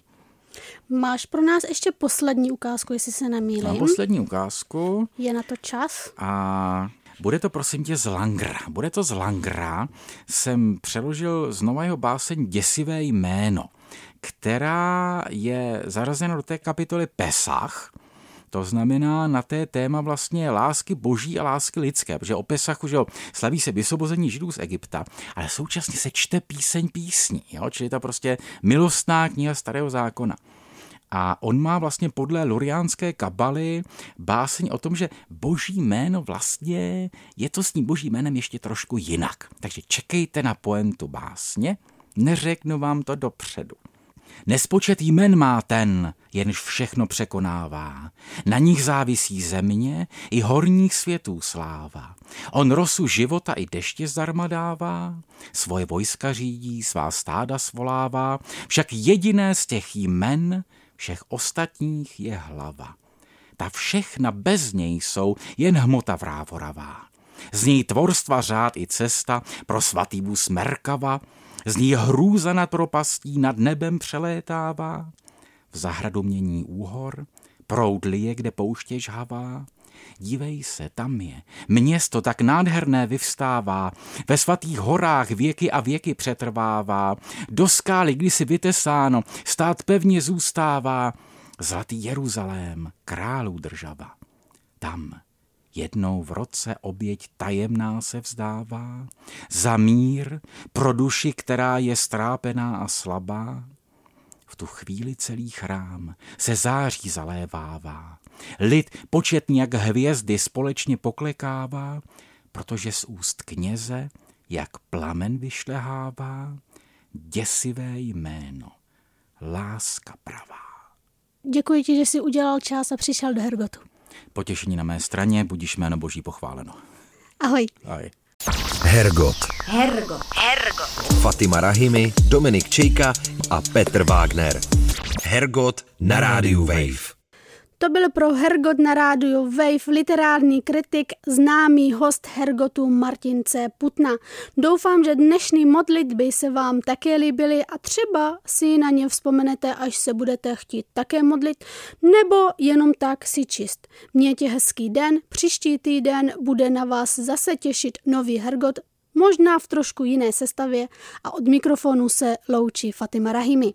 Máš pro nás ještě poslední ukázku, jestli se nemýlím. Mám poslední ukázku. Je na to čas. A bude to prosím tě z Langra. Bude to z Langra. Jsem přeložil znova jeho báseň Děsivé jméno, která je zařazena do té kapitoly Pesach, to znamená na té téma vlastně lásky boží a lásky lidské, protože o Pesachu, že jo, slaví se vysobození židů z Egypta, ale současně se čte píseň písní, jo, čili to prostě milostná kniha starého zákona. A on má vlastně podle luriánské kabaly báseň o tom, že boží jméno vlastně je to s tím boží jménem ještě trošku jinak. Takže čekejte na poentu básně, neřeknu vám to dopředu. Nespočet jmen má ten, jenž všechno překonává. Na nich závisí země i horních světů sláva. On rosu života i deště zdarma dává, svoje vojska řídí, svá stáda svolává, však jediné z těch jmen všech ostatních je hlava. Ta všechna bez něj jsou jen hmota vrávoravá. Z něj tvorstva řád i cesta pro svatý vůz Merkava, z ní hrůza nad propastí nad nebem přelétává, v zahradu mění úhor, proudli je, kde pouště žhavá. Dívej se, tam je. Město tak nádherné vyvstává, ve svatých horách věky a věky přetrvává, do skály kdysi vytesáno, stát pevně zůstává, zlatý Jeruzalém, králů država. Tam Jednou v roce oběť tajemná se vzdává, za mír, pro duši, která je strápená a slabá. V tu chvíli celý chrám se září zalévává. Lid početný jak hvězdy společně poklekává, protože z úst kněze, jak plamen vyšlehává, děsivé jméno, láska pravá. Děkuji ti, že jsi udělal čas a přišel do Hergotu. Potěšení na mé straně, budíš jméno Boží pochváleno. Ahoj. Ahoj. Hergot. Hergot. Hergot. Fatima Rahimi, Dominik Čejka a Petr Wagner. Hergot na rádiu Wave. To byl pro Hergot na rádiu Wave literární kritik, známý host Hergotu Martin C. Putna. Doufám, že dnešní modlitby se vám také líbily a třeba si na ně vzpomenete, až se budete chtít také modlit, nebo jenom tak si čist. Mějte hezký den, příští týden bude na vás zase těšit nový Hergot, možná v trošku jiné sestavě a od mikrofonu se loučí Fatima Rahimi.